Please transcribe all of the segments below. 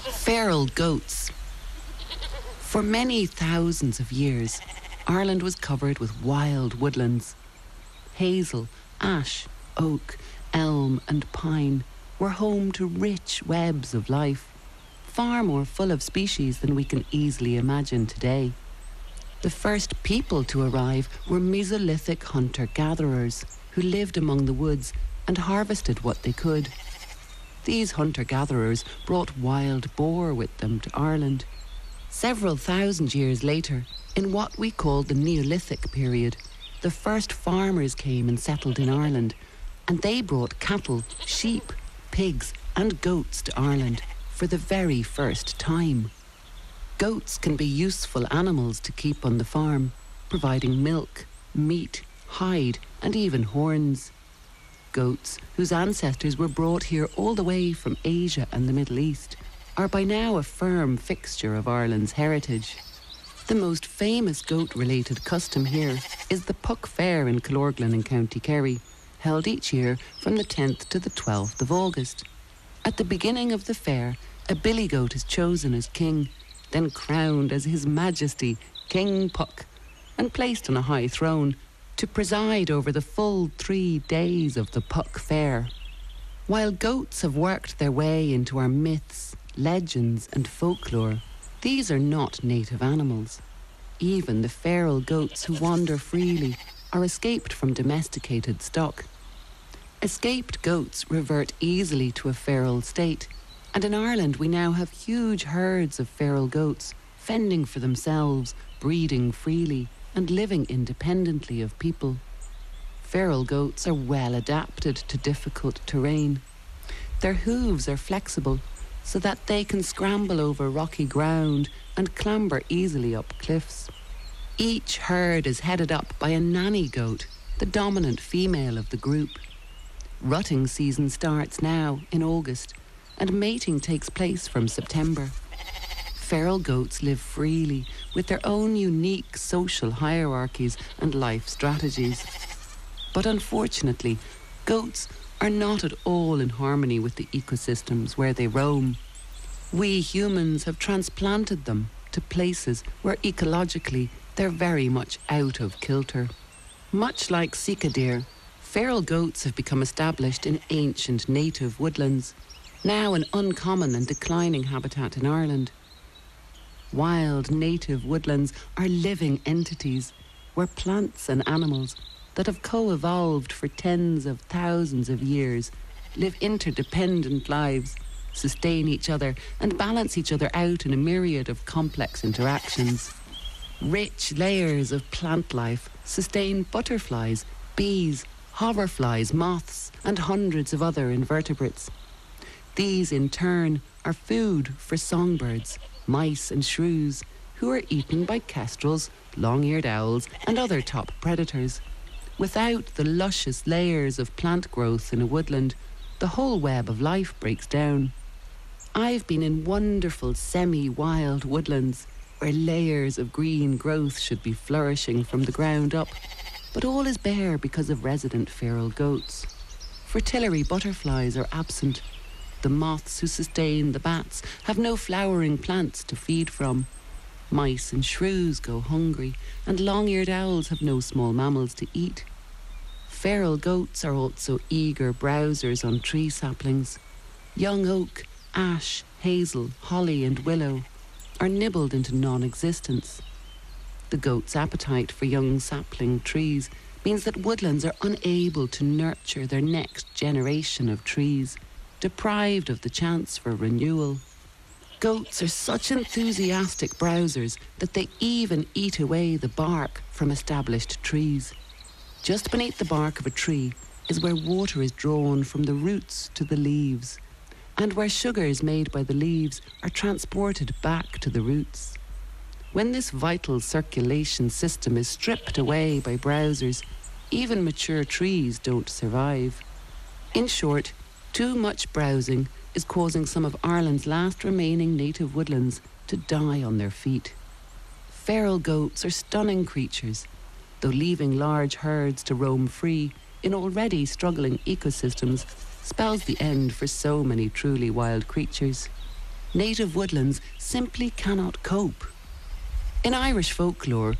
Feral goats. For many thousands of years, Ireland was covered with wild woodlands. Hazel, ash, oak, elm, and pine were home to rich webs of life, far more full of species than we can easily imagine today. The first people to arrive were Mesolithic hunter gatherers who lived among the woods and harvested what they could. These hunter gatherers brought wild boar with them to Ireland. Several thousand years later, in what we call the Neolithic period, the first farmers came and settled in Ireland, and they brought cattle, sheep, pigs, and goats to Ireland for the very first time. Goats can be useful animals to keep on the farm, providing milk, meat, hide, and even horns. Goats, whose ancestors were brought here all the way from Asia and the Middle East, are by now a firm fixture of Ireland's heritage. The most famous goat related custom here is the Puck Fair in Killorglin in County Kerry, held each year from the 10th to the 12th of August. At the beginning of the fair, a billy goat is chosen as king, then crowned as His Majesty King Puck, and placed on a high throne to preside over the full three days of the Puck Fair. While goats have worked their way into our myths, legends, and folklore, these are not native animals. Even the feral goats who wander freely are escaped from domesticated stock. Escaped goats revert easily to a feral state, and in Ireland we now have huge herds of feral goats, fending for themselves, breeding freely, and living independently of people. Feral goats are well adapted to difficult terrain. Their hooves are flexible so that they can scramble over rocky ground and clamber easily up cliffs. Each herd is headed up by a nanny goat, the dominant female of the group. Rutting season starts now in August, and mating takes place from September. Feral goats live freely with their own unique social hierarchies and life strategies. But unfortunately, goats are not at all in harmony with the ecosystems where they roam. We humans have transplanted them to places where ecologically they're very much out of kilter. Much like sika deer, feral goats have become established in ancient native woodlands, now an uncommon and declining habitat in Ireland. Wild native woodlands are living entities where plants and animals that have co evolved for tens of thousands of years live interdependent lives, sustain each other, and balance each other out in a myriad of complex interactions. Rich layers of plant life sustain butterflies, bees, hoverflies, moths, and hundreds of other invertebrates. These, in turn, are food for songbirds, mice, and shrews, who are eaten by kestrels, long eared owls, and other top predators. Without the luscious layers of plant growth in a woodland, the whole web of life breaks down. I've been in wonderful semi wild woodlands where layers of green growth should be flourishing from the ground up, but all is bare because of resident feral goats. Fritillary butterflies are absent. The moths who sustain the bats have no flowering plants to feed from. Mice and shrews go hungry, and long eared owls have no small mammals to eat. Feral goats are also eager browsers on tree saplings. Young oak, ash, hazel, holly, and willow are nibbled into non existence. The goat's appetite for young sapling trees means that woodlands are unable to nurture their next generation of trees, deprived of the chance for renewal. Goats are such enthusiastic browsers that they even eat away the bark from established trees. Just beneath the bark of a tree is where water is drawn from the roots to the leaves, and where sugars made by the leaves are transported back to the roots. When this vital circulation system is stripped away by browsers, even mature trees don't survive. In short, too much browsing is causing some of Ireland's last remaining native woodlands to die on their feet. Feral goats are stunning creatures though leaving large herds to roam free in already struggling ecosystems spells the end for so many truly wild creatures. native woodlands simply cannot cope. In Irish folklore,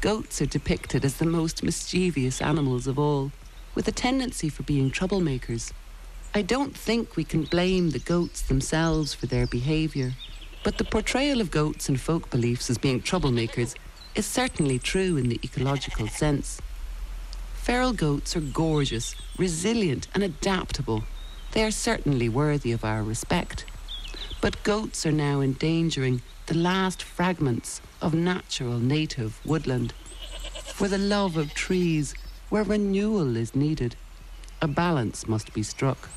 goats are depicted as the most mischievous animals of all, with a tendency for being troublemakers. I don't think we can blame the goats themselves for their behaviour, but the portrayal of goats in folk beliefs as being troublemakers is certainly true in the ecological sense. Feral goats are gorgeous, resilient, and adaptable. They are certainly worthy of our respect. But goats are now endangering the last fragments of natural native woodland. For the love of trees, where renewal is needed, a balance must be struck.